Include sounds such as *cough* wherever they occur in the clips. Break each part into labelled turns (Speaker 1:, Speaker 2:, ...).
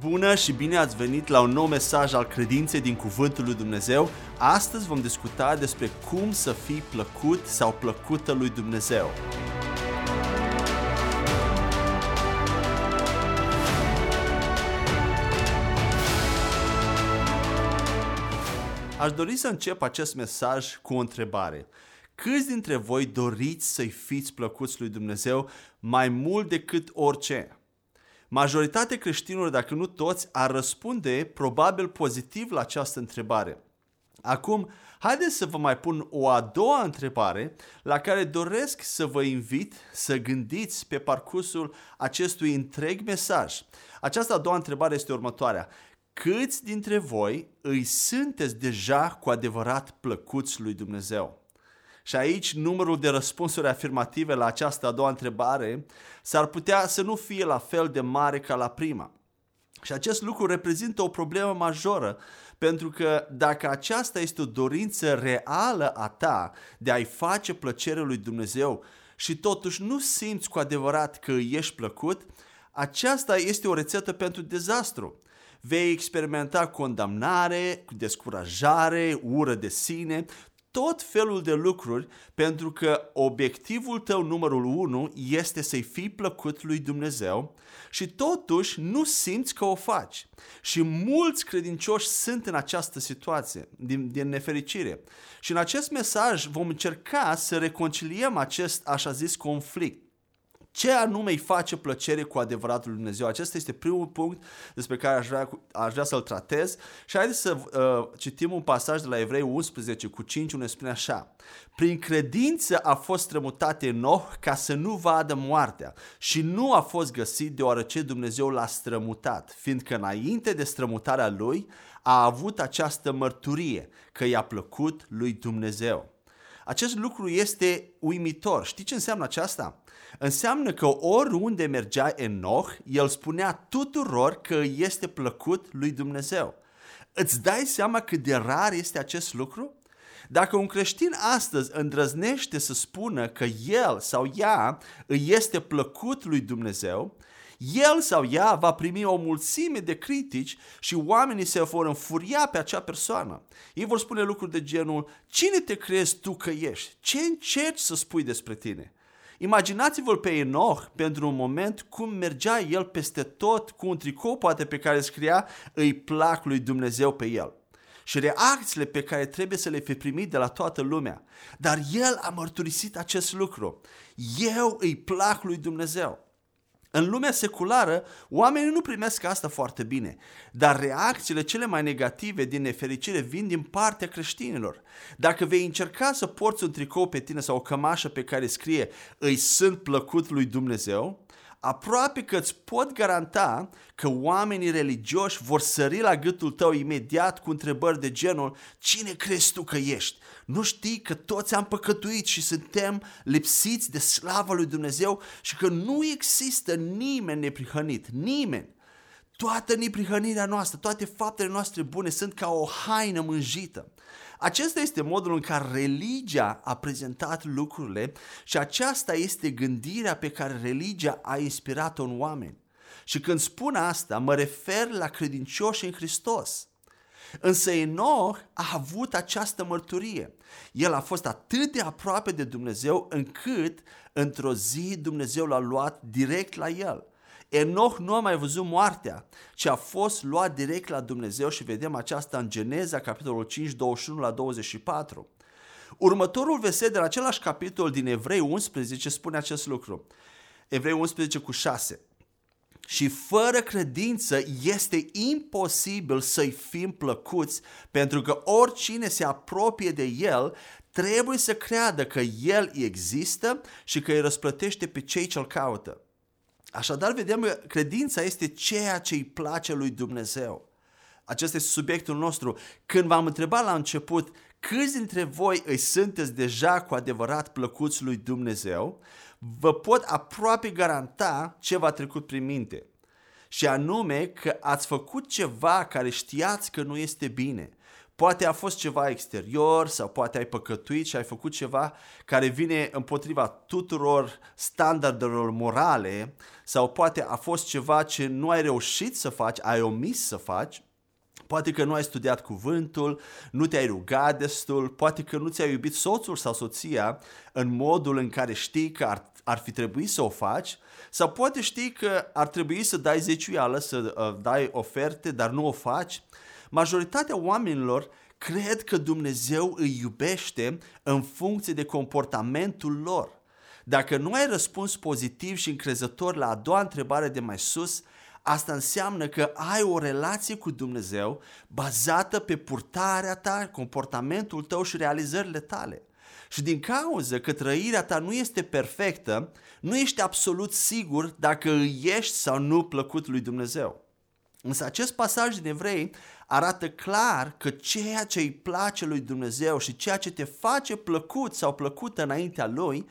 Speaker 1: Bună și bine ați venit la un nou mesaj al credinței din Cuvântul lui Dumnezeu. Astăzi vom discuta despre cum să fii plăcut sau plăcută lui Dumnezeu. Aș dori să încep acest mesaj cu o întrebare. Câți dintre voi doriți să-i fiți plăcuți lui Dumnezeu mai mult decât orice? Majoritatea creștinilor, dacă nu toți, ar răspunde probabil pozitiv la această întrebare. Acum, haideți să vă mai pun o a doua întrebare la care doresc să vă invit să gândiți pe parcursul acestui întreg mesaj. Această a doua întrebare este următoarea. Câți dintre voi îi sunteți deja cu adevărat plăcuți lui Dumnezeu? Și aici numărul de răspunsuri afirmative la această a doua întrebare s-ar putea să nu fie la fel de mare ca la prima. Și acest lucru reprezintă o problemă majoră, pentru că dacă aceasta este o dorință reală a ta de a-i face plăcere lui Dumnezeu și totuși nu simți cu adevărat că îi ești plăcut, aceasta este o rețetă pentru dezastru. Vei experimenta condamnare, descurajare, ură de sine, tot felul de lucruri pentru că obiectivul tău numărul unu este să-i fii plăcut lui Dumnezeu și totuși nu simți că o faci. Și mulți credincioși sunt în această situație, din, din nefericire. Și în acest mesaj vom încerca să reconciliem acest așa zis conflict ce anume îi face plăcere cu adevăratul lui Dumnezeu. Acesta este primul punct despre care aș vrea, aș vrea să-l tratez. Și haideți să uh, citim un pasaj de la Evrei 11 cu 5 unde spune așa. Prin credință a fost strămutat Enoch ca să nu vadă moartea și nu a fost găsit deoarece Dumnezeu l-a strămutat, fiindcă înainte de strămutarea lui a avut această mărturie că i-a plăcut lui Dumnezeu. Acest lucru este uimitor. Știți ce înseamnă aceasta? Înseamnă că oriunde mergea Enoch, el spunea tuturor că este plăcut lui Dumnezeu. Îți dai seama cât de rar este acest lucru? Dacă un creștin astăzi îndrăznește să spună că el sau ea îi este plăcut lui Dumnezeu, el sau ea va primi o mulțime de critici și oamenii se vor înfuria pe acea persoană. Ei vor spune lucruri de genul, cine te crezi tu că ești? Ce încerci să spui despre tine? Imaginați-vă-l pe Enoch pentru un moment cum mergea el peste tot cu un tricou poate pe care scria îi plac lui Dumnezeu pe el și reacțiile pe care trebuie să le fi primit de la toată lumea. Dar el a mărturisit acest lucru. Eu îi plac lui Dumnezeu. În lumea seculară, oamenii nu primesc asta foarte bine, dar reacțiile cele mai negative din nefericire vin din partea creștinilor. Dacă vei încerca să porți un tricou pe tine sau o cămașă pe care scrie îi sunt plăcut lui Dumnezeu, aproape că îți pot garanta că oamenii religioși vor sări la gâtul tău imediat cu întrebări de genul Cine crezi tu că ești? Nu știi că toți am păcătuit și suntem lipsiți de slava lui Dumnezeu și că nu există nimeni neprihănit, nimeni. Toată neprihănirea noastră, toate faptele noastre bune sunt ca o haină mânjită. Acesta este modul în care religia a prezentat lucrurile și aceasta este gândirea pe care religia a inspirat-o în oameni. Și când spun asta, mă refer la credincioși în Hristos. Însă Enoch a avut această mărturie. El a fost atât de aproape de Dumnezeu încât într-o zi Dumnezeu l-a luat direct la el. Enoch nu a mai văzut moartea, ci a fost luat direct la Dumnezeu și vedem aceasta în Geneza, capitolul 5, 21 la 24. Următorul verset de la același capitol din Evrei 11 spune acest lucru. Evrei 11 cu 6. Și fără credință este imposibil să-i fim plăcuți, pentru că oricine se apropie de El trebuie să creadă că El există și că îi răsplătește pe cei ce-L caută. Așadar, vedem că credința este ceea ce îi place lui Dumnezeu. Acesta este subiectul nostru. Când v-am întrebat la început câți dintre voi îi sunteți deja cu adevărat plăcuți lui Dumnezeu, vă pot aproape garanta ce v-a trecut prin minte. Și anume că ați făcut ceva care știați că nu este bine. Poate a fost ceva exterior sau poate ai păcătuit și ai făcut ceva care vine împotriva tuturor standardelor morale sau poate a fost ceva ce nu ai reușit să faci, ai omis să faci Poate că nu ai studiat cuvântul, nu te-ai rugat destul, poate că nu ți-ai iubit soțul sau soția în modul în care știi că ar, ar fi trebuit să o faci, sau poate știi că ar trebui să dai zeciuială, să uh, dai oferte, dar nu o faci. Majoritatea oamenilor cred că Dumnezeu îi iubește în funcție de comportamentul lor. Dacă nu ai răspuns pozitiv și încrezător la a doua întrebare de mai sus, Asta înseamnă că ai o relație cu Dumnezeu bazată pe purtarea ta, comportamentul tău și realizările tale. Și din cauza că trăirea ta nu este perfectă, nu ești absolut sigur dacă îi ești sau nu plăcut lui Dumnezeu. Însă acest pasaj din Evrei arată clar că ceea ce îi place lui Dumnezeu și ceea ce te face plăcut sau plăcută înaintea lui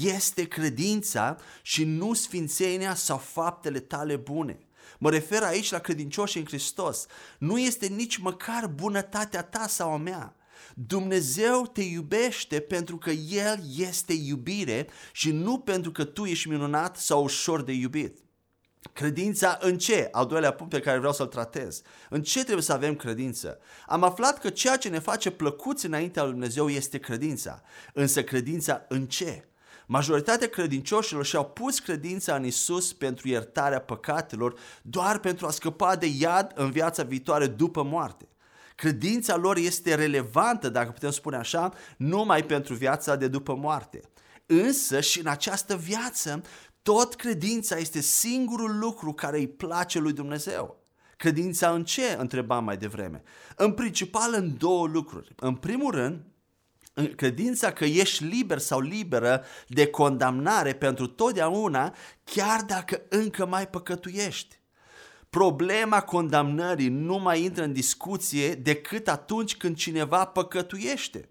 Speaker 1: este credința și nu sfințenia sau faptele tale bune. Mă refer aici la credincioși în Hristos. Nu este nici măcar bunătatea ta sau a mea. Dumnezeu te iubește pentru că El este iubire și nu pentru că tu ești minunat sau ușor de iubit. Credința în ce? Al doilea punct pe care vreau să-l tratez. În ce trebuie să avem credință? Am aflat că ceea ce ne face plăcuți înaintea lui Dumnezeu este credința. Însă credința în ce? Majoritatea credincioșilor și-au pus credința în Isus pentru iertarea păcatelor doar pentru a scăpa de iad în viața viitoare după moarte. Credința lor este relevantă, dacă putem spune așa, numai pentru viața de după moarte. Însă și în această viață, tot credința este singurul lucru care îi place lui Dumnezeu. Credința în ce? Întrebam mai devreme. În principal în două lucruri. În primul rând, credința că ești liber sau liberă de condamnare pentru totdeauna, chiar dacă încă mai păcătuiești. Problema condamnării nu mai intră în discuție decât atunci când cineva păcătuiește.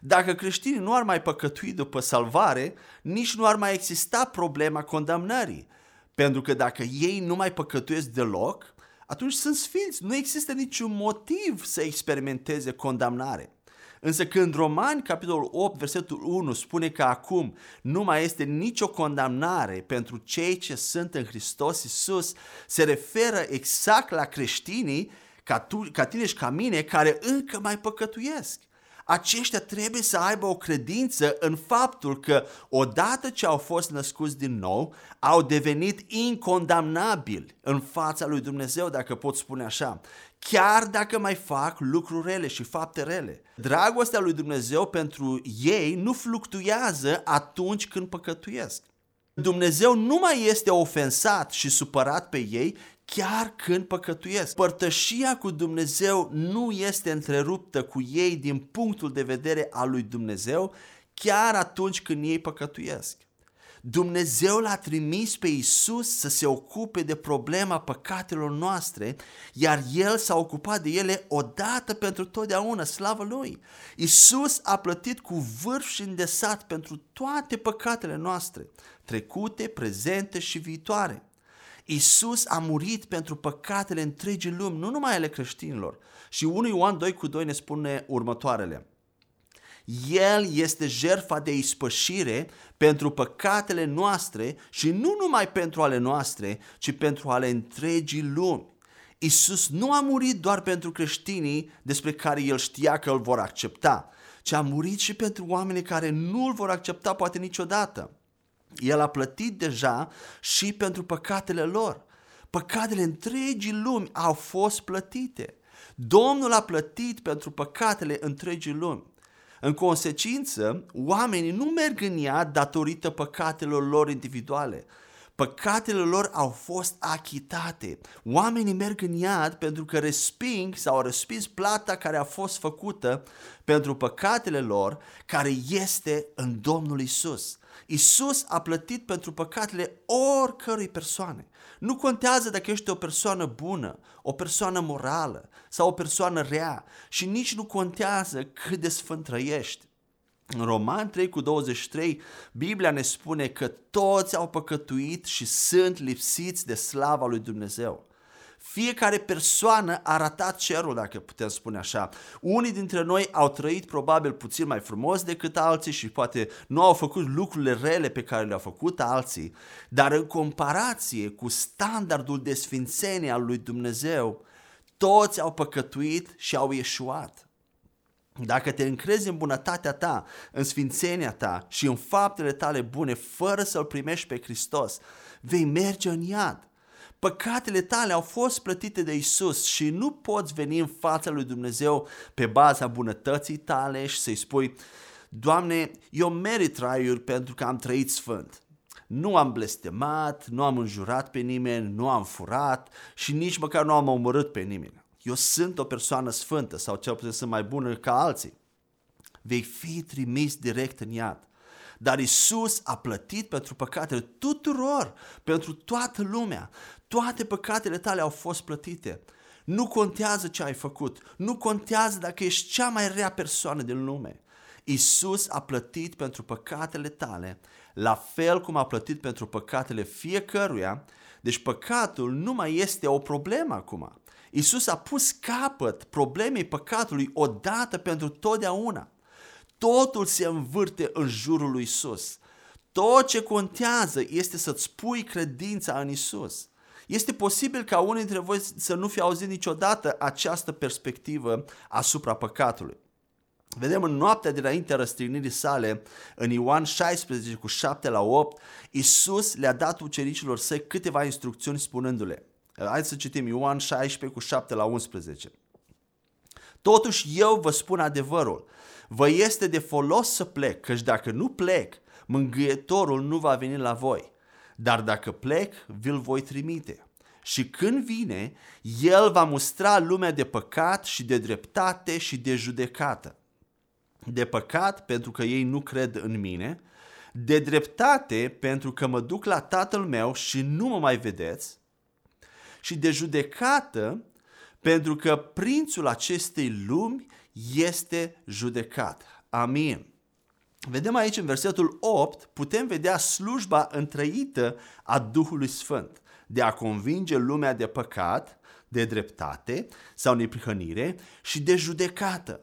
Speaker 1: Dacă creștinii nu ar mai păcătui după salvare, nici nu ar mai exista problema condamnării. Pentru că dacă ei nu mai păcătuiesc deloc, atunci sunt sfinți. Nu există niciun motiv să experimenteze condamnare. Însă când Romani, capitolul 8, versetul 1, spune că acum nu mai este nicio condamnare pentru cei ce sunt în Hristos Iisus, se referă exact la creștinii ca, tu, ca tine și ca mine care încă mai păcătuiesc aceștia trebuie să aibă o credință în faptul că odată ce au fost născuți din nou, au devenit incondamnabili în fața lui Dumnezeu, dacă pot spune așa, chiar dacă mai fac lucruri rele și fapte rele. Dragostea lui Dumnezeu pentru ei nu fluctuează atunci când păcătuiesc. Dumnezeu nu mai este ofensat și supărat pe ei chiar când păcătuiesc. Părtășia cu Dumnezeu nu este întreruptă cu ei din punctul de vedere al lui Dumnezeu, chiar atunci când ei păcătuiesc. Dumnezeu l-a trimis pe Isus să se ocupe de problema păcatelor noastre, iar El s-a ocupat de ele odată pentru totdeauna, slavă Lui. Isus a plătit cu vârf și îndesat pentru toate păcatele noastre, trecute, prezente și viitoare. Isus a murit pentru păcatele întregii lumi, nu numai ale creștinilor. Și 1 Ioan 2 cu 2 ne spune următoarele. El este jertfa de ispășire pentru păcatele noastre și nu numai pentru ale noastre, ci pentru ale întregii lumi. Isus nu a murit doar pentru creștinii despre care el știa că îl vor accepta, ci a murit și pentru oamenii care nu îl vor accepta poate niciodată. El a plătit deja și pentru păcatele lor. Păcatele întregii lumi au fost plătite. Domnul a plătit pentru păcatele întregii lumi. În consecință, oamenii nu merg în ea datorită păcatelor lor individuale. Păcatele lor au fost achitate. Oamenii merg în iad pentru că resping sau au respins plata care a fost făcută pentru păcatele lor, care este în Domnul Isus. Isus a plătit pentru păcatele oricărui persoane. Nu contează dacă ești o persoană bună, o persoană morală sau o persoană rea și nici nu contează cât de sfânt trăiești. În Roman 3 cu 23, Biblia ne spune că toți au păcătuit și sunt lipsiți de slava lui Dumnezeu. Fiecare persoană a ratat cerul, dacă putem spune așa. Unii dintre noi au trăit probabil puțin mai frumos decât alții și poate nu au făcut lucrurile rele pe care le-au făcut alții, dar în comparație cu standardul de sfințenie al lui Dumnezeu, toți au păcătuit și au ieșuat. Dacă te încrezi în bunătatea ta, în sfințenia ta și în faptele tale bune, fără să-L primești pe Hristos, vei merge în iad. Păcatele tale au fost plătite de Isus și nu poți veni în fața lui Dumnezeu pe baza bunătății tale și să-i spui, Doamne, eu merit traiuri pentru că am trăit sfânt. Nu am blestemat, nu am înjurat pe nimeni, nu am furat și nici măcar nu am omorât pe nimeni. Eu sunt o persoană sfântă sau cel puțin sunt mai bună ca alții. Vei fi trimis direct în iad. Dar Isus a plătit pentru păcatele tuturor, pentru toată lumea. Toate păcatele tale au fost plătite. Nu contează ce ai făcut, nu contează dacă ești cea mai rea persoană din lume. Isus a plătit pentru păcatele tale, la fel cum a plătit pentru păcatele fiecăruia, deci păcatul nu mai este o problemă acum. Isus a pus capăt problemei păcatului odată pentru totdeauna. Totul se învârte în jurul lui Isus. Tot ce contează este să-ți pui credința în Isus. Este posibil ca unii dintre voi să nu fi auzit niciodată această perspectivă asupra păcatului. Vedem în noaptea dinaintea răstignirii sale, în Ioan 16 cu 7 la 8, Isus le-a dat ucenicilor săi câteva instrucțiuni spunându-le Hai să citim Ioan 16 cu 7 la 11. Totuși eu vă spun adevărul, vă este de folos să plec, căci dacă nu plec, mângâietorul nu va veni la voi. Dar dacă plec, vi-l voi trimite. Și când vine, el va mustra lumea de păcat și de dreptate și de judecată. De păcat pentru că ei nu cred în mine, de dreptate pentru că mă duc la tatăl meu și nu mă mai vedeți, și de judecată pentru că prințul acestei lumi este judecat. Amin. Vedem aici în versetul 8, putem vedea slujba întrăită a Duhului Sfânt de a convinge lumea de păcat, de dreptate sau neprihănire și de judecată.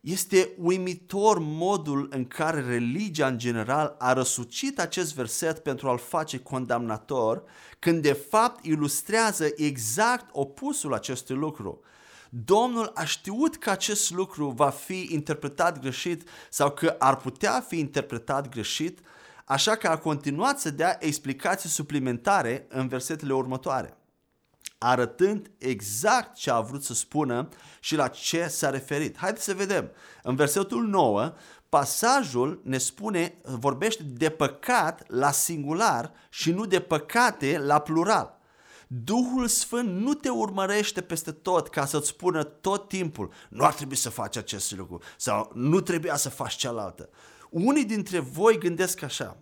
Speaker 1: Este uimitor modul în care religia în general a răsucit acest verset pentru a-l face condamnator, când de fapt ilustrează exact opusul acestui lucru. Domnul a știut că acest lucru va fi interpretat greșit sau că ar putea fi interpretat greșit, așa că a continuat să dea explicații suplimentare în versetele următoare arătând exact ce a vrut să spună și la ce s-a referit. Haideți să vedem. În versetul 9, pasajul ne spune, vorbește de păcat la singular și nu de păcate la plural. Duhul Sfânt nu te urmărește peste tot ca să-ți spună tot timpul nu ar trebui să faci acest lucru sau nu trebuia să faci cealaltă. Unii dintre voi gândesc așa,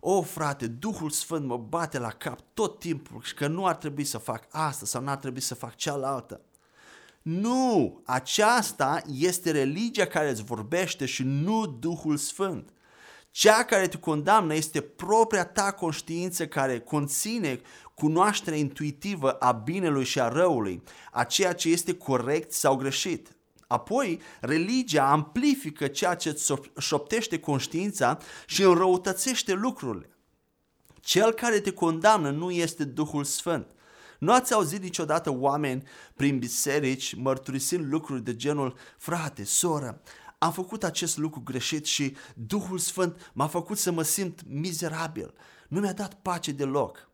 Speaker 1: o, frate, Duhul Sfânt mă bate la cap tot timpul și că nu ar trebui să fac asta sau nu ar trebui să fac cealaltă. Nu, aceasta este religia care îți vorbește și nu Duhul Sfânt. Cea care te condamnă este propria ta conștiință care conține cunoașterea intuitivă a binelui și a răului, a ceea ce este corect sau greșit. Apoi, religia amplifică ceea ce îți șoptește conștiința și înrăutățește lucrurile. Cel care te condamnă nu este Duhul Sfânt. Nu ați auzit niciodată oameni prin biserici mărturisind lucruri de genul, frate, soră, am făcut acest lucru greșit și Duhul Sfânt m-a făcut să mă simt mizerabil. Nu mi-a dat pace deloc.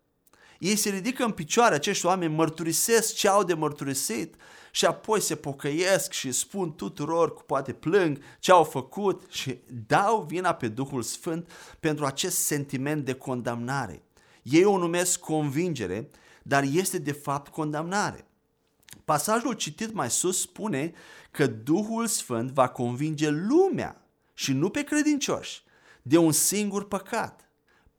Speaker 1: Ei se ridică în picioare, acești oameni mărturisesc ce au de mărturisit și apoi se pocăiesc și spun tuturor, cu poate plâng, ce au făcut și dau vina pe Duhul Sfânt pentru acest sentiment de condamnare. Ei o numesc convingere, dar este de fapt condamnare. Pasajul citit mai sus spune că Duhul Sfânt va convinge lumea și nu pe credincioși de un singur păcat.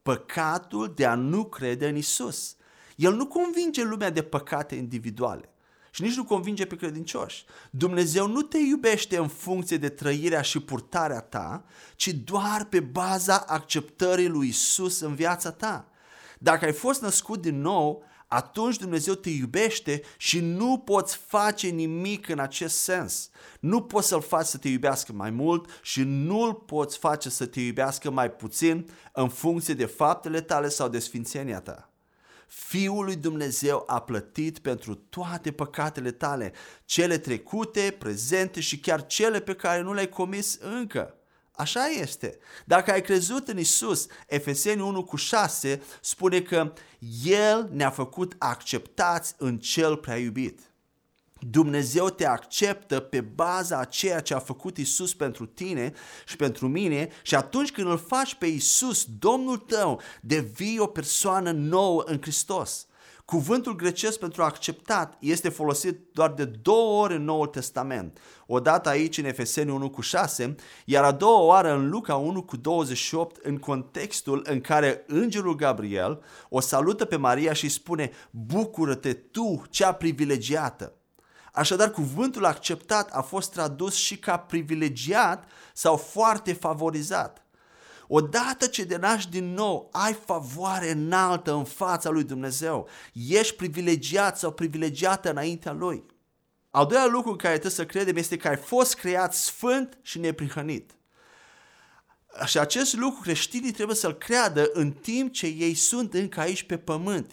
Speaker 1: Păcatul de a nu crede în Isus. El nu convinge lumea de păcate individuale și nici nu convinge pe credincioși. Dumnezeu nu te iubește în funcție de trăirea și purtarea ta, ci doar pe baza acceptării lui Isus în viața ta. Dacă ai fost născut din nou, atunci Dumnezeu te iubește și nu poți face nimic în acest sens. Nu poți să-L faci să te iubească mai mult și nu-L poți face să te iubească mai puțin în funcție de faptele tale sau de sfințenia ta. Fiul lui Dumnezeu a plătit pentru toate păcatele tale, cele trecute, prezente și chiar cele pe care nu le-ai comis încă. Așa este. Dacă ai crezut în Isus, Efeseni 1 cu 6 spune că El ne-a făcut acceptați în Cel prea iubit. Dumnezeu te acceptă pe baza a ceea ce a făcut Isus pentru tine și pentru mine și atunci când îl faci pe Isus, Domnul tău, devii o persoană nouă în Hristos. Cuvântul grecesc pentru acceptat este folosit doar de două ori în Noul Testament. O dată aici în Efeseni 1 cu 6, iar a doua oară în Luca 1 cu 28 în contextul în care îngerul Gabriel o salută pe Maria și spune Bucură-te tu, cea privilegiată! Așadar, cuvântul acceptat a fost tradus și ca privilegiat sau foarte favorizat. Odată ce te naști din nou, ai favoare înaltă în fața lui Dumnezeu. Ești privilegiat sau privilegiată înaintea lui. Al doilea lucru care trebuie să credem este că ai fost creat sfânt și neprihănit. Și acest lucru creștinii trebuie să-l creadă în timp ce ei sunt încă aici pe pământ.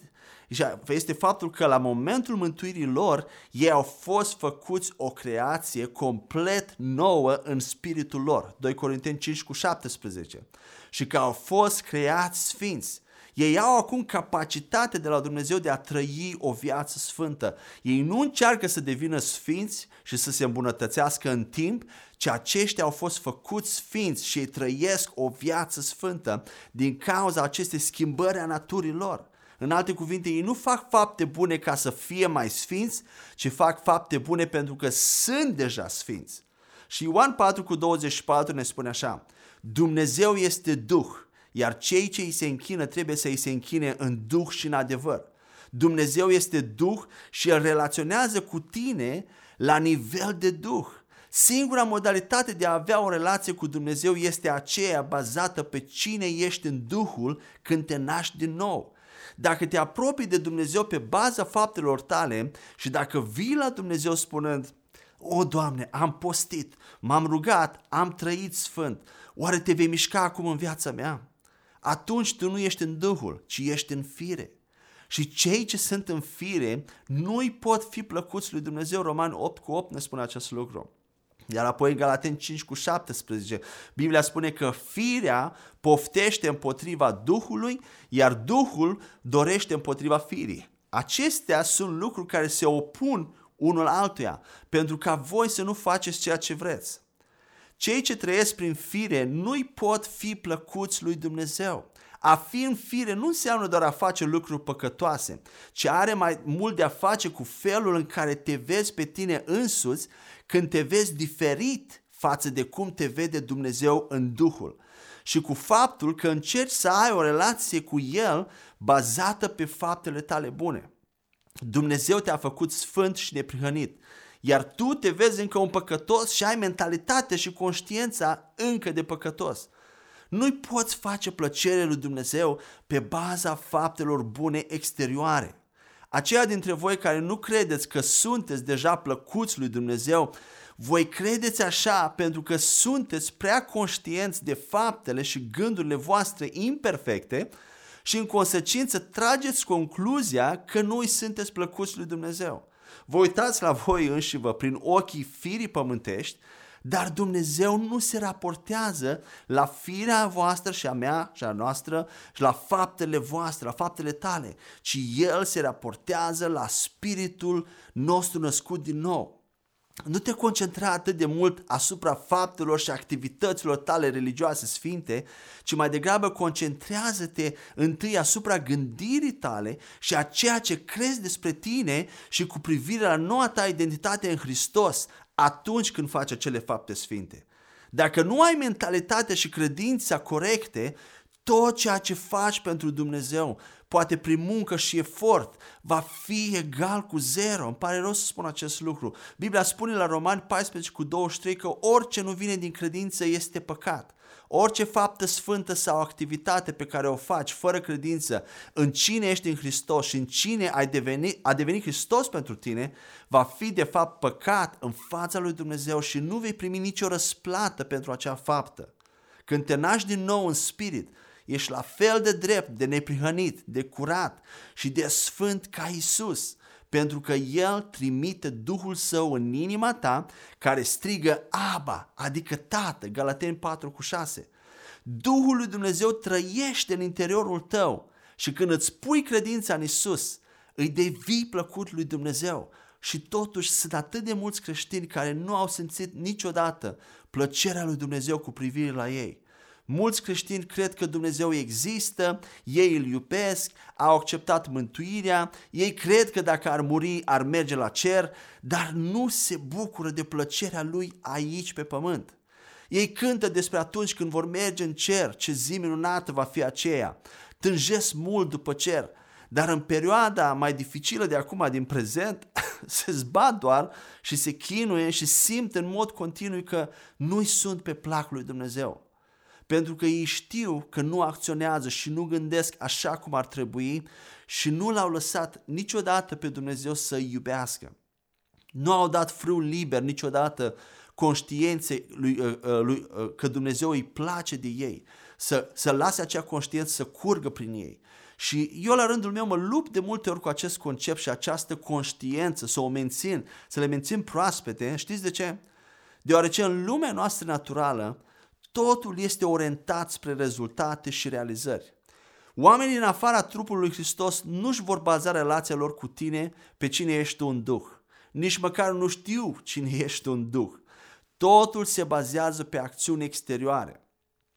Speaker 1: Și este faptul că la momentul mântuirii lor, ei au fost făcuți o creație complet nouă în spiritul lor. 2 Corinteni 5 cu 17. Și că au fost creați sfinți. Ei au acum capacitate de la Dumnezeu de a trăi o viață sfântă. Ei nu încearcă să devină sfinți și să se îmbunătățească în timp, ci aceștia au fost făcuți sfinți și ei trăiesc o viață sfântă din cauza acestei schimbări a naturii lor. În alte cuvinte, ei nu fac fapte bune ca să fie mai sfinți, ci fac fapte bune pentru că sunt deja sfinți. Și Ioan 4 cu 24 ne spune așa, Dumnezeu este Duh, iar cei ce îi se închină trebuie să îi se închine în Duh și în adevăr. Dumnezeu este Duh și El relaționează cu tine la nivel de Duh. Singura modalitate de a avea o relație cu Dumnezeu este aceea bazată pe cine ești în Duhul când te naști din nou. Dacă te apropii de Dumnezeu pe baza faptelor tale și dacă vii la Dumnezeu spunând, o, Doamne, am postit, m-am rugat, am trăit sfânt, oare te vei mișca acum în viața mea? Atunci tu nu ești în Duhul, ci ești în fire. Și cei ce sunt în fire nu-i pot fi plăcuți lui Dumnezeu. Roman 8 cu 8 ne spune acest lucru. Iar apoi în Galaten 5 cu 17, Biblia spune că firea poftește împotriva Duhului, iar Duhul dorește împotriva firii. Acestea sunt lucruri care se opun unul altuia, pentru ca voi să nu faceți ceea ce vreți. Cei ce trăiesc prin fire nu-i pot fi plăcuți lui Dumnezeu. A fi în fire nu înseamnă doar a face lucruri păcătoase, ci are mai mult de a face cu felul în care te vezi pe tine însuți când te vezi diferit față de cum te vede Dumnezeu în Duhul și cu faptul că încerci să ai o relație cu El bazată pe faptele tale bune. Dumnezeu te-a făcut sfânt și neprihănit, iar tu te vezi încă un păcătos și ai mentalitatea și conștiința încă de păcătos. Nu-i poți face plăcere lui Dumnezeu pe baza faptelor bune exterioare. Aceia dintre voi care nu credeți că sunteți deja plăcuți lui Dumnezeu, voi credeți așa pentru că sunteți prea conștienți de faptele și gândurile voastre imperfecte și în consecință trageți concluzia că nu îi sunteți plăcuți lui Dumnezeu. Vă uitați la voi înși vă prin ochii firii pământești dar Dumnezeu nu se raportează la firea voastră și a mea și a noastră și la faptele voastre, la faptele tale, ci El se raportează la spiritul nostru născut din nou. Nu te concentra atât de mult asupra faptelor și activităților tale religioase sfinte, ci mai degrabă concentrează-te întâi asupra gândirii tale și a ceea ce crezi despre tine și cu privire la noua ta identitate în Hristos, atunci când faci acele fapte sfinte. Dacă nu ai mentalitatea și credința corecte, tot ceea ce faci pentru Dumnezeu poate prin muncă și efort, va fi egal cu zero. Îmi pare rău să spun acest lucru. Biblia spune la Romani 14 cu 23 că orice nu vine din credință este păcat. Orice faptă sfântă sau activitate pe care o faci fără credință în cine ești în Hristos și în cine ai devenit, a devenit Hristos pentru tine, va fi de fapt păcat în fața lui Dumnezeu și nu vei primi nicio răsplată pentru acea faptă. Când te naști din nou în spirit, ești la fel de drept, de neprihănit, de curat și de sfânt ca Isus, pentru că El trimite Duhul Său în inima ta care strigă Aba, adică Tată, Galateni 4 cu 6. Duhul lui Dumnezeu trăiește în interiorul tău și când îți pui credința în Isus, îi devii plăcut lui Dumnezeu. Și totuși sunt atât de mulți creștini care nu au simțit niciodată plăcerea lui Dumnezeu cu privire la ei. Mulți creștini cred că Dumnezeu există, ei îl iubesc, au acceptat mântuirea, ei cred că dacă ar muri ar merge la cer, dar nu se bucură de plăcerea lui aici pe pământ. Ei cântă despre atunci când vor merge în cer, ce zi minunată va fi aceea. Tânjesc mult după cer, dar în perioada mai dificilă de acum, din prezent, *laughs* se zbat doar și se chinuie și simt în mod continuu că nu-i sunt pe plac lui Dumnezeu pentru că ei știu că nu acționează și nu gândesc așa cum ar trebui și nu l-au lăsat niciodată pe Dumnezeu să îi iubească. Nu au dat frâu liber niciodată conștiinței lui, uh, uh, lui, uh, că Dumnezeu îi place de ei, să, să lase acea conștiință să curgă prin ei. Și eu la rândul meu mă lupt de multe ori cu acest concept și această conștiință, să o mențin, să le mențin proaspete. Știți de ce? Deoarece în lumea noastră naturală, Totul este orientat spre rezultate și realizări. Oamenii în afara trupului lui Hristos nu-și vor baza relația lor cu tine pe cine ești tu în Duh. Nici măcar nu știu cine *laughs* ești tu în Duh. Totul se bazează pe acțiuni exterioare.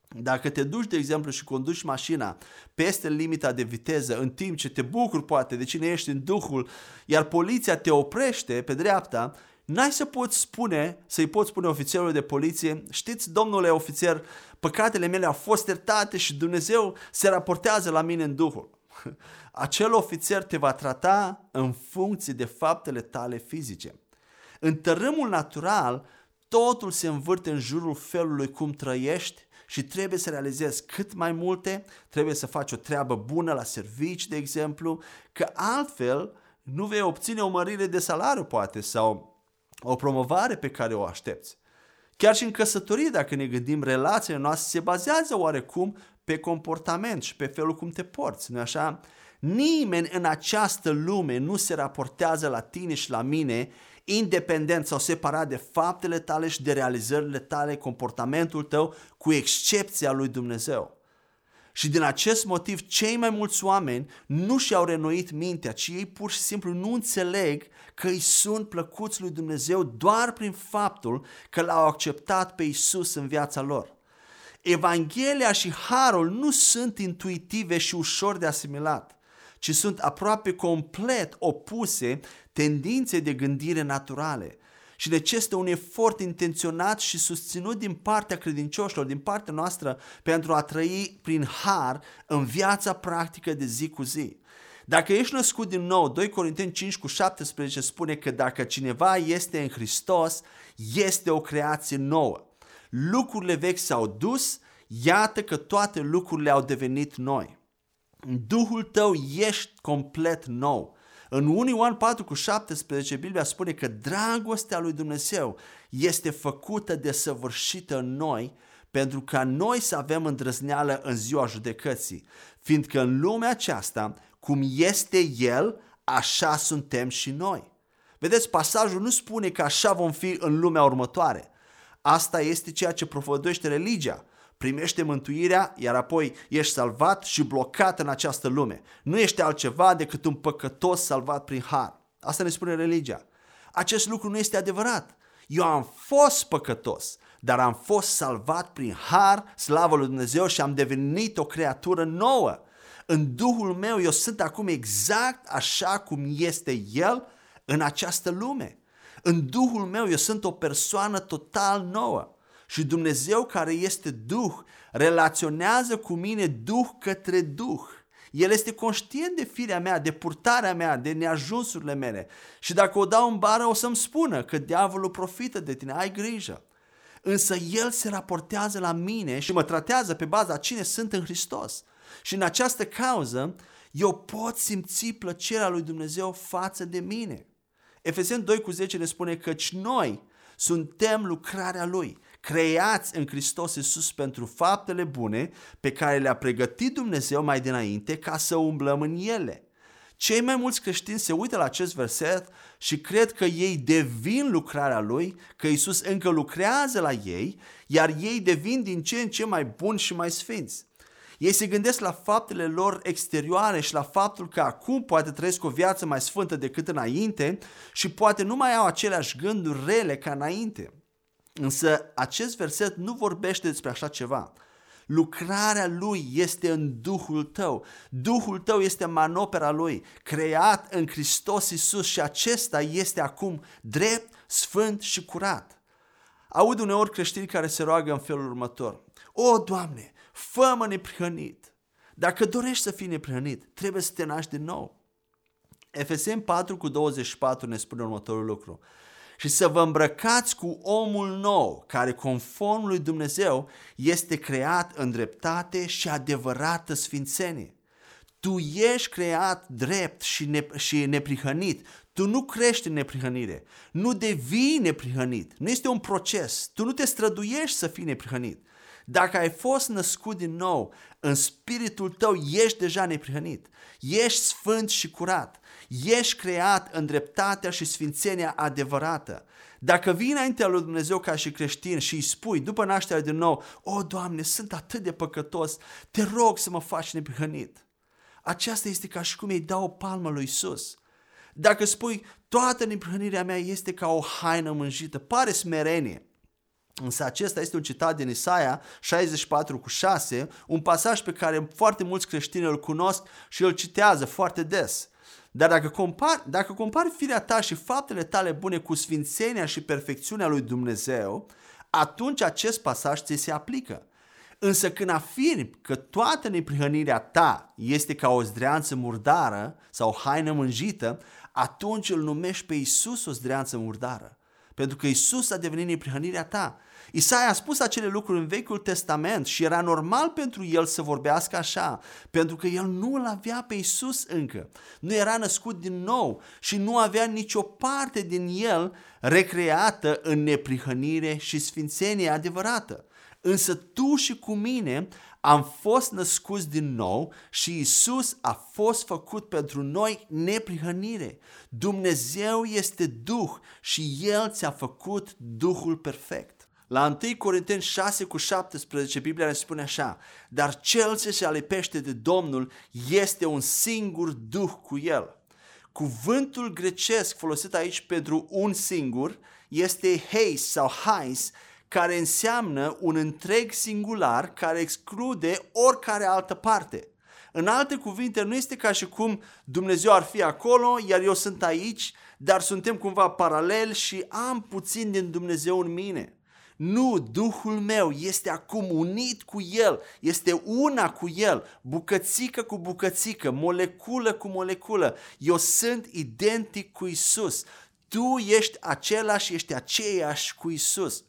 Speaker 1: Dacă te duci, de exemplu, și conduci mașina peste limita de viteză, în timp ce te bucuri poate de cine ești în Duhul, iar poliția te oprește pe dreapta, N-ai să poți spune, să-i poți spune ofițerului de poliție, știți, domnule ofițer, păcatele mele au fost iertate și Dumnezeu se raportează la mine în Duhul. *laughs* Acel ofițer te va trata în funcție de faptele tale fizice. În tărâmul natural, totul se învârte în jurul felului cum trăiești și trebuie să realizezi cât mai multe, trebuie să faci o treabă bună la servici, de exemplu, că altfel nu vei obține o mărire de salariu, poate, sau o promovare pe care o aștepți. Chiar și în căsătorie, dacă ne gândim, relațiile noastre se bazează oarecum pe comportament și pe felul cum te porți, nu așa? Nimeni în această lume nu se raportează la tine și la mine independent sau separat de faptele tale și de realizările tale, comportamentul tău, cu excepția lui Dumnezeu. Și din acest motiv, cei mai mulți oameni nu și-au renoit mintea, ci ei pur și simplu nu înțeleg că îi sunt plăcuți lui Dumnezeu doar prin faptul că l-au acceptat pe Isus în viața lor. Evanghelia și harul nu sunt intuitive și ușor de asimilat, ci sunt aproape complet opuse tendinței de gândire naturale și necesită un efort intenționat și susținut din partea credincioșilor, din partea noastră, pentru a trăi prin har în viața practică de zi cu zi. Dacă ești născut din nou, 2 Corinteni 5 cu 17 spune că dacă cineva este în Hristos, este o creație nouă. Lucrurile vechi s-au dus, iată că toate lucrurile au devenit noi. În Duhul tău ești complet nou. În 1 Ioan 4 cu 17 Biblia spune că dragostea lui Dumnezeu este făcută de săvârșită în noi pentru ca noi să avem îndrăzneală în ziua judecății, fiindcă în lumea aceasta, cum este El, așa suntem și noi. Vedeți, pasajul nu spune că așa vom fi în lumea următoare. Asta este ceea ce profăduiește religia primește mântuirea, iar apoi ești salvat și blocat în această lume. Nu ești altceva decât un păcătos salvat prin har. Asta ne spune religia. Acest lucru nu este adevărat. Eu am fost păcătos, dar am fost salvat prin har, slavă lui Dumnezeu și am devenit o creatură nouă. În Duhul meu eu sunt acum exact așa cum este El în această lume. În Duhul meu eu sunt o persoană total nouă. Și Dumnezeu care este Duh relaționează cu mine Duh către Duh. El este conștient de firea mea, de purtarea mea, de neajunsurile mele. Și dacă o dau în bară, o să-mi spună că diavolul profită de tine, ai grijă. Însă el se raportează la mine și mă tratează pe baza cine sunt în Hristos. Și în această cauză, eu pot simți plăcerea lui Dumnezeu față de mine. Efeseni 2 cu 10 ne spune că noi suntem lucrarea Lui, creați în Hristos Iisus pentru faptele bune pe care le-a pregătit Dumnezeu mai dinainte ca să umblăm în ele. Cei mai mulți creștini se uită la acest verset și cred că ei devin lucrarea lui, că Isus încă lucrează la ei, iar ei devin din ce în ce mai buni și mai sfinți. Ei se gândesc la faptele lor exterioare și la faptul că acum poate trăiesc o viață mai sfântă decât înainte și poate nu mai au aceleași gânduri rele ca înainte. Însă acest verset nu vorbește despre așa ceva. Lucrarea lui este în Duhul tău. Duhul tău este manopera lui, creat în Hristos Isus și acesta este acum drept, sfânt și curat. Aud uneori creștini care se roagă în felul următor. O, Doamne, fă-mă neprihănit. Dacă dorești să fii neprihănit, trebuie să te naști din nou. Efeseni 4 cu 24 ne spune următorul lucru. Și să vă îmbrăcați cu omul nou, care conform lui Dumnezeu este creat în dreptate și adevărată sfințenie. Tu ești creat drept și, ne- și neprihănit. Tu nu crești în neprihănire. Nu devii neprihănit. Nu este un proces. Tu nu te străduiești să fii neprihănit. Dacă ai fost născut din nou, în spiritul tău ești deja neprihănit. Ești sfânt și curat. Ești creat în dreptatea și sfințenia adevărată. Dacă vii înaintea lui Dumnezeu ca și creștin și îi spui după nașterea din nou, O, Doamne, sunt atât de păcătos, te rog să mă faci neprihănit. Aceasta este ca și cum îi dau o palmă lui Isus. Dacă spui, toată neprihănirea mea este ca o haină mânjită, pare smerenie, Însă acesta este un citat din Isaia 64 cu 6, un pasaj pe care foarte mulți creștini îl cunosc și îl citează foarte des. Dar dacă compari, dacă compari firea ta și faptele tale bune cu sfințenia și perfecțiunea lui Dumnezeu, atunci acest pasaj ți se aplică. Însă când afirmi că toată neprihănirea ta este ca o zdreanță murdară sau o haină mânjită, atunci îl numești pe Isus o zdreanță murdară. Pentru că Isus a devenit neprihănirea ta. Isaia a spus acele lucruri în Vechiul Testament și era normal pentru el să vorbească așa, pentru că el nu îl avea pe Isus încă. Nu era născut din nou și nu avea nicio parte din el recreată în neprihănire și sfințenie adevărată. Însă tu și cu mine am fost născuți din nou și Isus a fost făcut pentru noi neprihănire. Dumnezeu este Duh și El ți-a făcut Duhul perfect. La 1 Corinteni 6 cu 17 Biblia ne spune așa, dar cel ce se alipește de Domnul este un singur Duh cu el. Cuvântul grecesc folosit aici pentru un singur este heis sau hais, care înseamnă un întreg singular care exclude oricare altă parte. În alte cuvinte, nu este ca și cum Dumnezeu ar fi acolo, iar eu sunt aici, dar suntem cumva paralel și am puțin din Dumnezeu în mine. Nu, Duhul meu este acum unit cu El, este una cu El, bucățică cu bucățică, moleculă cu moleculă. Eu sunt identic cu Isus. Tu ești același, ești aceeași cu Isus.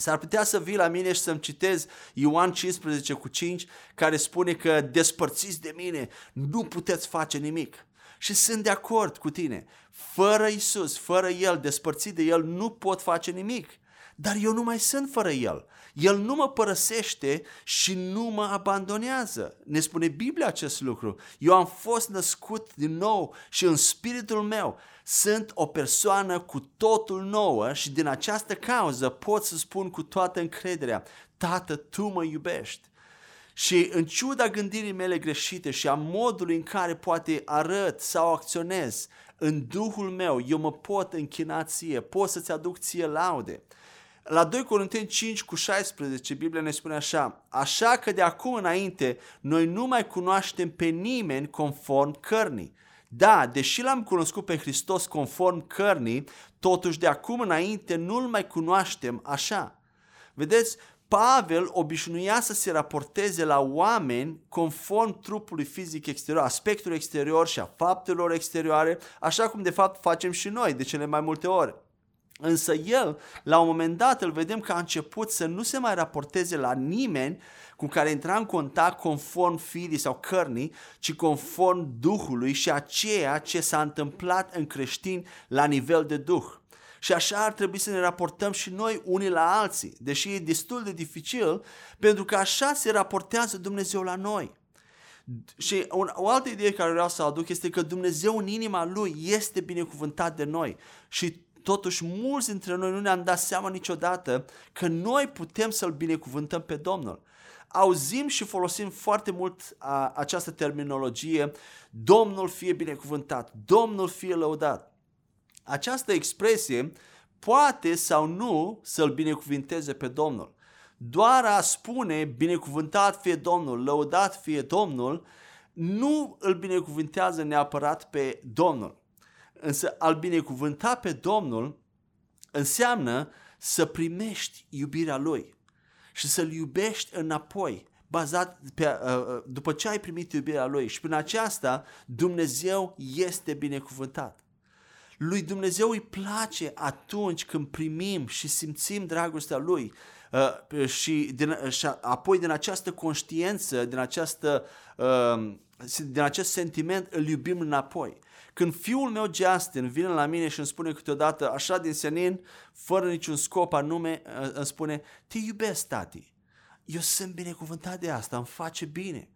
Speaker 1: S-ar putea să vii la mine și să-mi citez Ioan 15 cu 5, care spune că despărțiți de mine, nu puteți face nimic. Și sunt de acord cu tine. Fără Isus, fără El, despărțit de El, nu pot face nimic dar eu nu mai sunt fără El. El nu mă părăsește și nu mă abandonează. Ne spune Biblia acest lucru. Eu am fost născut din nou și în spiritul meu sunt o persoană cu totul nouă și din această cauză pot să spun cu toată încrederea, Tată, Tu mă iubești. Și în ciuda gândirii mele greșite și a modului în care poate arăt sau acționez, în Duhul meu eu mă pot închina ție, pot să-ți aduc ție laude. La 2 Corinteni 5 cu 16, Biblia ne spune așa, așa că de acum înainte noi nu mai cunoaștem pe nimeni conform cărnii. Da, deși l-am cunoscut pe Hristos conform cărnii, totuși de acum înainte nu-L mai cunoaștem așa. Vedeți, Pavel obișnuia să se raporteze la oameni conform trupului fizic exterior, aspectul exterior și a faptelor exterioare, așa cum de fapt facem și noi de cele mai multe ori. Însă el, la un moment dat, îl vedem că a început să nu se mai raporteze la nimeni cu care intra în contact conform firii sau cărnii, ci conform Duhului și a ceea ce s-a întâmplat în creștini la nivel de Duh. Și așa ar trebui să ne raportăm și noi unii la alții, deși e destul de dificil, pentru că așa se raportează Dumnezeu la noi. Și o altă idee care vreau să aduc este că Dumnezeu în inima Lui este binecuvântat de noi și Totuși, mulți dintre noi nu ne-am dat seama niciodată că noi putem să-L binecuvântăm pe Domnul. Auzim și folosim foarte mult a, această terminologie, Domnul fie binecuvântat, Domnul fie lăudat. Această expresie poate sau nu să-L binecuvinteze pe Domnul. Doar a spune binecuvântat fie Domnul, lăudat fie Domnul, nu îl binecuvintează neapărat pe Domnul. Însă al binecuvânta pe Domnul înseamnă să primești iubirea Lui și să-L iubești înapoi, bazat pe, uh, uh, după ce ai primit iubirea Lui și prin aceasta Dumnezeu este binecuvântat. Lui Dumnezeu îi place atunci când primim și simțim dragostea Lui uh, și, din, și apoi din această conștiință, din, această, uh, din acest sentiment îl iubim înapoi. Când fiul meu Justin vine la mine și îmi spune câteodată, așa din senin, fără niciun scop anume, îmi spune, te iubesc, tati. Eu sunt binecuvântat de asta, îmi face bine.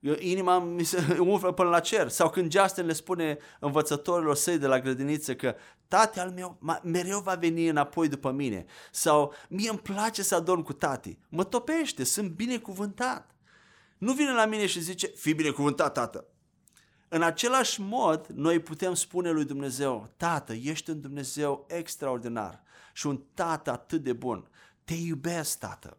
Speaker 1: Eu, inima mi se *laughs* umflă până la cer. Sau când Justin le spune învățătorilor săi de la grădiniță că tati al meu mereu va veni înapoi după mine. Sau mie îmi place să adorm cu tati. Mă topește, sunt binecuvântat. Nu vine la mine și zice, fii binecuvântat, tată. În același mod, noi putem spune lui Dumnezeu, Tată, ești un Dumnezeu extraordinar și un Tată atât de bun. Te iubesc, Tată.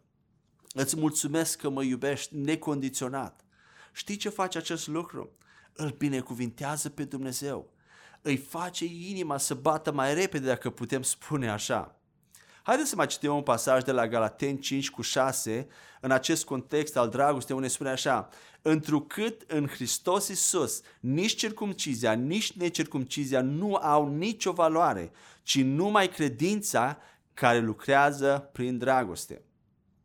Speaker 1: Îți mulțumesc că mă iubești necondiționat. Știi ce face acest lucru? Îl binecuvintează pe Dumnezeu. Îi face inima să bată mai repede, dacă putem spune așa. Haideți să mai citim un pasaj de la Galateni 5 cu 6, în acest context al dragostei, unde spune așa, întrucât în Hristos Iisus nici circumcizia, nici necircumcizia nu au nicio valoare, ci numai credința care lucrează prin dragoste.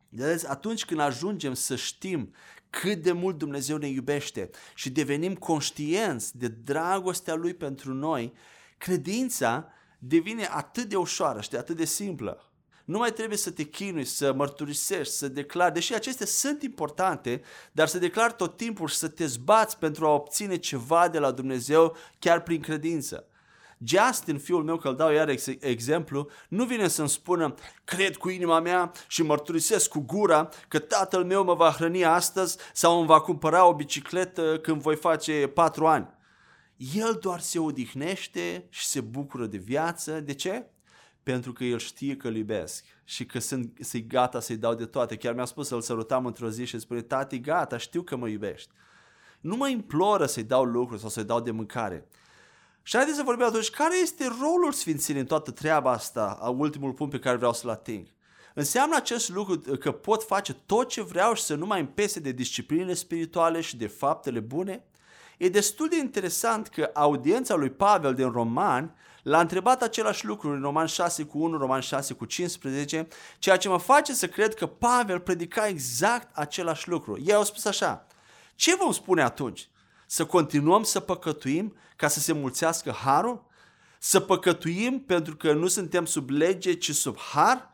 Speaker 1: Vedeți, atunci când ajungem să știm cât de mult Dumnezeu ne iubește și devenim conștienți de dragostea Lui pentru noi, credința devine atât de ușoară și de atât de simplă. Nu mai trebuie să te chinui, să mărturisești, să declari, deși acestea sunt importante, dar să declari tot timpul și să te zbați pentru a obține ceva de la Dumnezeu chiar prin credință. Justin, fiul meu, că îl dau iar ex- exemplu, nu vine să-mi spună cred cu inima mea și mărturisesc cu gura că tatăl meu mă va hrăni astăzi sau îmi va cumpăra o bicicletă când voi face patru ani. El doar se odihnește și se bucură de viață. De ce? Pentru că el știe că îl iubesc și că sunt, sunt gata să-i dau de toate. Chiar mi-a spus să-l sărutam într-o zi și spune, tati, gata, știu că mă iubești. Nu mă imploră să-i dau lucruri sau să-i dau de mâncare. Și haideți să vorbim atunci, care este rolul Sfințirii în toată treaba asta, a ultimul punct pe care vreau să-l ating? Înseamnă acest lucru că pot face tot ce vreau și să nu mai împese de discipline spirituale și de faptele bune? E destul de interesant că audiența lui Pavel din Roman L-a întrebat același lucru în Roman 6 cu 1, Roman 6 cu 15, ceea ce mă face să cred că Pavel predica exact același lucru. Ei au spus așa, ce vom spune atunci? Să continuăm să păcătuim ca să se mulțească harul? Să păcătuim pentru că nu suntem sub lege, ci sub har?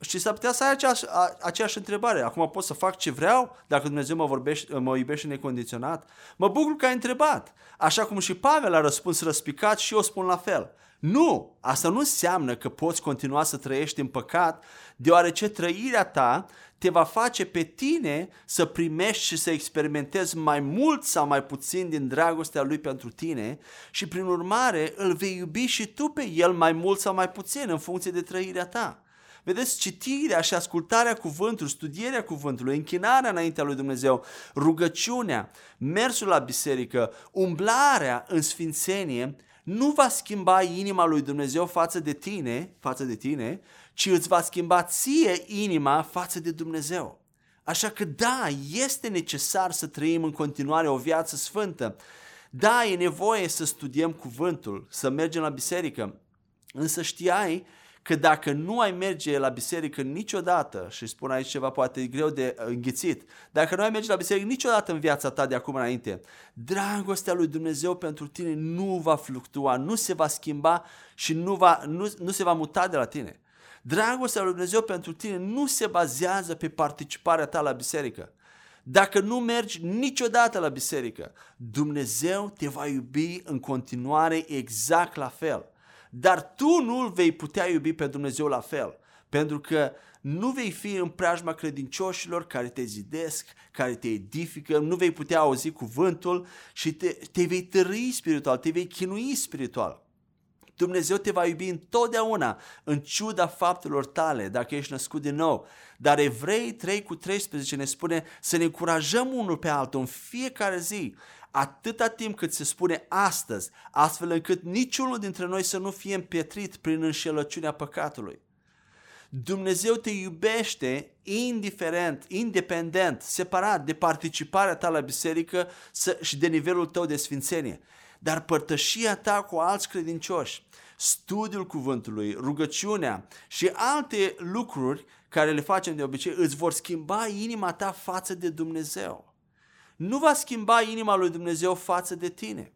Speaker 1: Și s-ar putea să ai aceeași, aceeași întrebare. Acum pot să fac ce vreau dacă Dumnezeu mă, vorbește, mă iubește necondiționat? Mă bucur că ai întrebat. Așa cum și Pavel a răspuns răspicat și eu spun la fel. Nu! Asta nu înseamnă că poți continua să trăiești în păcat, deoarece trăirea ta te va face pe tine să primești și să experimentezi mai mult sau mai puțin din dragostea lui pentru tine și prin urmare îl vei iubi și tu pe el mai mult sau mai puțin în funcție de trăirea ta. Vedeți, citirea și ascultarea cuvântului, studierea cuvântului, închinarea înaintea lui Dumnezeu, rugăciunea, mersul la biserică, umblarea în sfințenie nu va schimba inima lui Dumnezeu față de tine, față de tine, ci îți va schimba ție inima față de Dumnezeu. Așa că da, este necesar să trăim în continuare o viață sfântă. Da, e nevoie să studiem cuvântul, să mergem la biserică. Însă știai că dacă nu ai merge la biserică niciodată, și spun aici ceva poate greu de înghițit, dacă nu ai merge la biserică niciodată în viața ta de acum înainte, dragostea lui Dumnezeu pentru tine nu va fluctua, nu se va schimba și nu, va, nu, nu se va muta de la tine. Dragostea lui Dumnezeu pentru tine nu se bazează pe participarea ta la biserică. Dacă nu mergi niciodată la biserică, Dumnezeu te va iubi în continuare exact la fel. Dar tu nu vei putea iubi pe Dumnezeu la fel, pentru că nu vei fi în preajma credincioșilor care te zidesc, care te edifică, nu vei putea auzi cuvântul și te, te vei tărâi spiritual, te vei chinui spiritual. Dumnezeu te va iubi întotdeauna, în ciuda faptelor tale, dacă ești născut din nou. Dar Evrei 3 cu 13 ne spune să ne încurajăm unul pe altul în fiecare zi, atâta timp cât se spune astăzi, astfel încât niciunul dintre noi să nu fie împietrit prin înșelăciunea păcatului. Dumnezeu te iubește indiferent, independent, separat de participarea ta la biserică și de nivelul tău de sfințenie. Dar părtășia ta cu alți credincioși, studiul cuvântului, rugăciunea și alte lucruri care le facem de obicei îți vor schimba inima ta față de Dumnezeu. Nu va schimba inima lui Dumnezeu față de tine.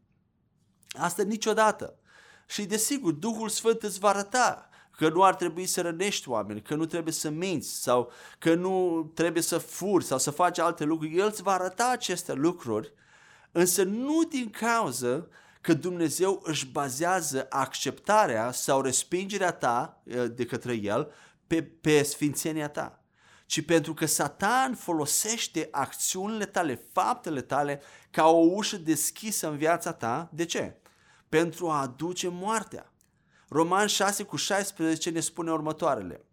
Speaker 1: Asta niciodată. Și desigur, Duhul Sfânt îți va arăta că nu ar trebui să rănești oameni, că nu trebuie să minți sau că nu trebuie să furi sau să faci alte lucruri. El îți va arăta aceste lucruri, însă nu din cauza că Dumnezeu își bazează acceptarea sau respingerea ta eh, de către El pe, pe sfințenia ta, ci pentru că Satan folosește acțiunile tale, faptele tale, ca o ușă deschisă în viața ta. De ce? Pentru a aduce moartea. Roman 6 cu 16 ne spune următoarele.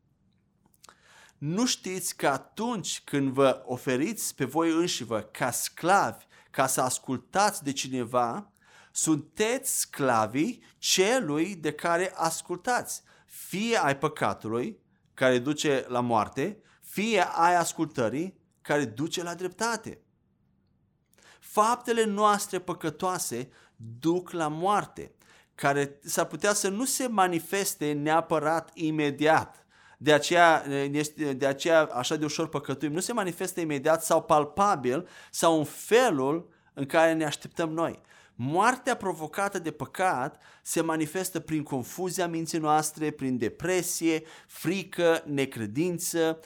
Speaker 1: Nu știți că atunci când vă oferiți pe voi înșivă ca sclavi, ca să ascultați de cineva, sunteți sclavii celui de care ascultați, fie ai păcatului, care duce la moarte, fie ai ascultării, care duce la dreptate. Faptele noastre păcătoase duc la moarte, care s-ar putea să nu se manifeste neapărat imediat. De aceea, de aceea așa de ușor păcătuim. Nu se manifestă imediat sau palpabil sau în felul în care ne așteptăm noi. Moartea provocată de păcat se manifestă prin confuzia minții noastre, prin depresie, frică, necredință,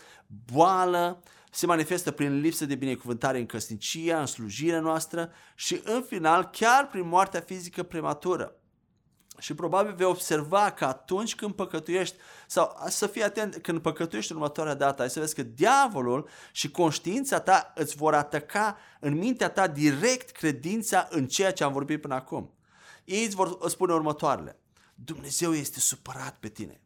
Speaker 1: boală, se manifestă prin lipsă de binecuvântare în căsnicia, în slujirea noastră și în final chiar prin moartea fizică prematură. Și probabil vei observa că atunci când păcătuiești, sau să fii atent când păcătuiești următoarea dată, ai să vezi că diavolul și conștiința ta îți vor ataca în mintea ta direct credința în ceea ce am vorbit până acum. Ei îți vor spune următoarele. Dumnezeu este supărat pe tine.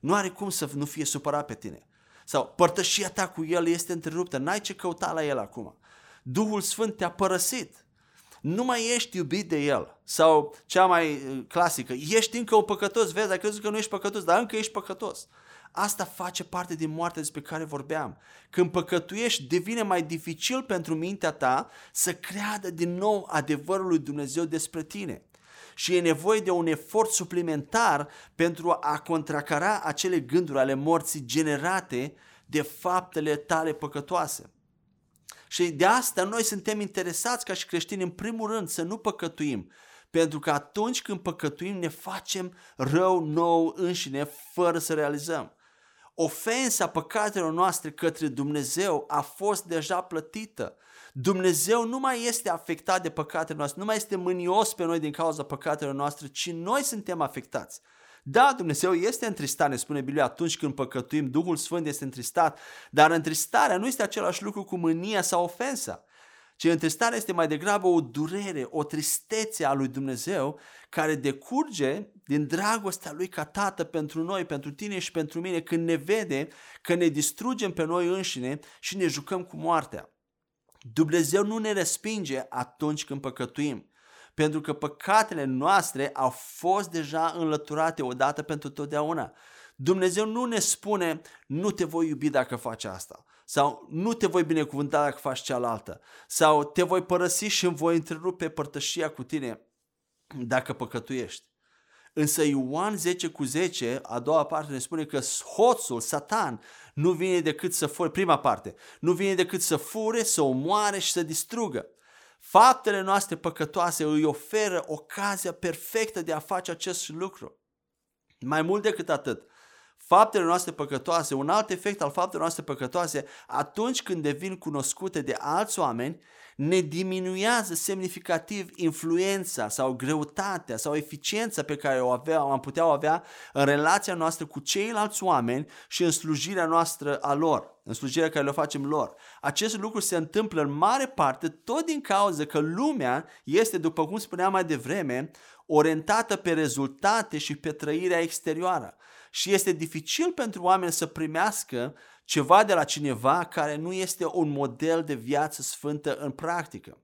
Speaker 1: Nu are cum să nu fie supărat pe tine. Sau părtășia ta cu El este întreruptă, n-ai ce căuta la El acum. Duhul Sfânt te-a părăsit nu mai ești iubit de El. Sau cea mai uh, clasică, ești încă un păcătos, vezi, ai crezut că nu ești păcătos, dar încă ești păcătos. Asta face parte din moartea despre care vorbeam. Când păcătuiești, devine mai dificil pentru mintea ta să creadă din nou adevărul lui Dumnezeu despre tine. Și e nevoie de un efort suplimentar pentru a contracara acele gânduri ale morții generate de faptele tale păcătoase. Și de asta noi suntem interesați ca și creștini în primul rând să nu păcătuim. Pentru că atunci când păcătuim ne facem rău nou înșine fără să realizăm. Ofensa păcatelor noastre către Dumnezeu a fost deja plătită. Dumnezeu nu mai este afectat de păcatele noastre, nu mai este mânios pe noi din cauza păcatelor noastre, ci noi suntem afectați. Da, Dumnezeu este întristat, ne spune Biblia, atunci când păcătuim, Duhul Sfânt este întristat, dar întristarea nu este același lucru cu mânia sau ofensa, ci întristarea este mai degrabă o durere, o tristețe a lui Dumnezeu care decurge din dragostea lui ca tată pentru noi, pentru tine și pentru mine, când ne vede că ne distrugem pe noi înșine și ne jucăm cu moartea. Dumnezeu nu ne respinge atunci când păcătuim. Pentru că păcatele noastre au fost deja înlăturate odată pentru totdeauna. Dumnezeu nu ne spune, nu te voi iubi dacă faci asta, sau nu te voi binecuvânta dacă faci cealaltă, sau te voi părăsi și îmi voi întrerupe părtășia cu tine dacă păcătuiești. Însă Ioan 10 cu 10, a doua parte ne spune că hoțul, satan, nu vine decât să fure, prima parte, nu vine decât să fure, să omoare și să distrugă. Faptele noastre păcătoase îi oferă ocazia perfectă de a face acest lucru. Mai mult decât atât, faptele noastre păcătoase, un alt efect al faptelor noastre păcătoase, atunci când devin cunoscute de alți oameni, ne diminuează semnificativ influența sau greutatea sau eficiența pe care o avea, am putea o avea în relația noastră cu ceilalți oameni și în slujirea noastră a lor, în slujirea care le facem lor. Acest lucru se întâmplă în mare parte tot din cauza că lumea este, după cum spuneam mai devreme, orientată pe rezultate și pe trăirea exterioară. Și este dificil pentru oameni să primească ceva de la cineva care nu este un model de viață sfântă în practică.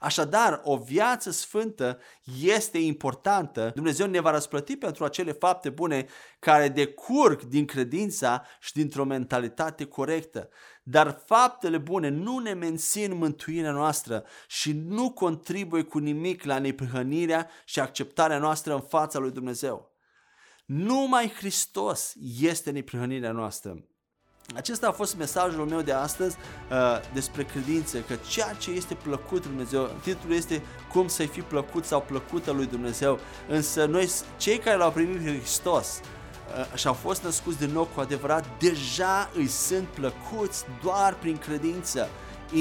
Speaker 1: Așadar, o viață sfântă este importantă. Dumnezeu ne va răsplăti pentru acele fapte bune care decurg din credința și dintr-o mentalitate corectă. Dar faptele bune nu ne mențin mântuirea noastră și nu contribuie cu nimic la neprihănirea și acceptarea noastră în fața lui Dumnezeu. Numai Hristos este neprihănirea noastră. Acesta a fost mesajul meu de astăzi uh, despre credință, că ceea ce este plăcut lui Dumnezeu, titlul este cum să-i fi plăcut sau plăcută lui Dumnezeu, însă noi, cei care l-au primit pe Hristos uh, și au fost născuți din nou cu adevărat, deja îi sunt plăcuți doar prin credință,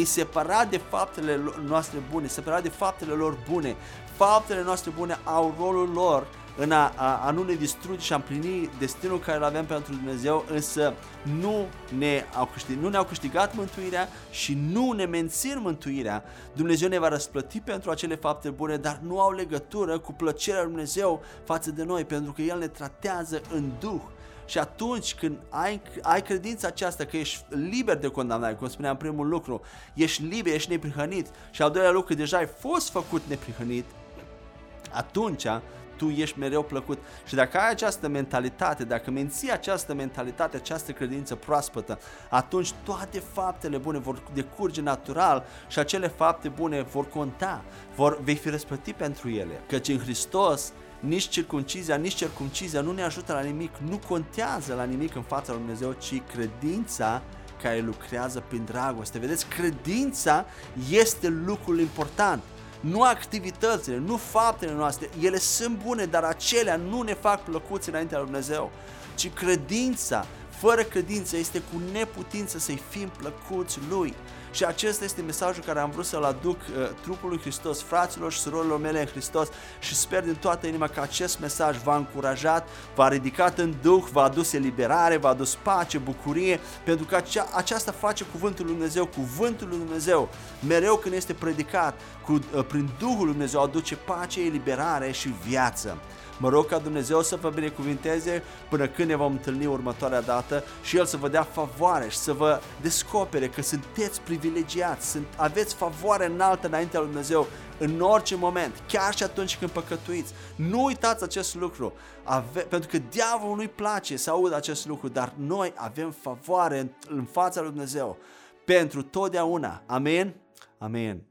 Speaker 1: separat de faptele noastre bune, separat de faptele lor bune. Faptele noastre bune au rolul lor în a, a, a nu ne distruge și a împlini destinul care îl avem pentru Dumnezeu, însă nu, ne au câștigat, nu ne-au câștigat mântuirea și nu ne mențin mântuirea. Dumnezeu ne va răsplăti pentru acele fapte bune, dar nu au legătură cu plăcerea lui Dumnezeu față de noi, pentru că El ne tratează în Duh. Și atunci când ai, ai credința aceasta că ești liber de condamnare, cum spuneam primul lucru, ești liber, ești neprihănit și al doilea lucru, deja ai fost făcut neprihănit, atunci tu ești mereu plăcut. Și dacă ai această mentalitate, dacă menții această mentalitate, această credință proaspătă, atunci toate faptele bune vor decurge natural și acele fapte bune vor conta, vor, vei fi răsplătit pentru ele. Căci în Hristos nici circuncizia, nici circuncizia nu ne ajută la nimic, nu contează la nimic în fața lui Dumnezeu, ci credința care lucrează prin dragoste. Vedeți, credința este lucrul important nu activitățile, nu faptele noastre, ele sunt bune, dar acelea nu ne fac plăcuți înaintea lui Dumnezeu, ci credința, fără credință este cu neputință să-i fim plăcuți Lui. Și acesta este mesajul care am vrut să-l aduc uh, trupului Hristos, fraților și surorilor mele în Hristos și sper din toată inima că acest mesaj v-a încurajat, v-a ridicat în Duh, v-a adus eliberare, v-a adus pace, bucurie, pentru că acea, aceasta face cuvântul lui Dumnezeu, cuvântul lui Dumnezeu, mereu când este predicat, cu, uh, prin Duhul lui Dumnezeu aduce pace, eliberare și viață. Mă rog ca Dumnezeu să vă binecuvinteze până când ne vom întâlni următoarea dată și El să vă dea favoare și să vă descopere că sunteți privilegiați, sunt, aveți favoare înaltă înaintea lui Dumnezeu în orice moment, chiar și atunci când păcătuiți. Nu uitați acest lucru, Ave- pentru că diavolul nu-i place să audă acest lucru, dar noi avem favoare în, în fața lui Dumnezeu pentru totdeauna. Amen? Amen.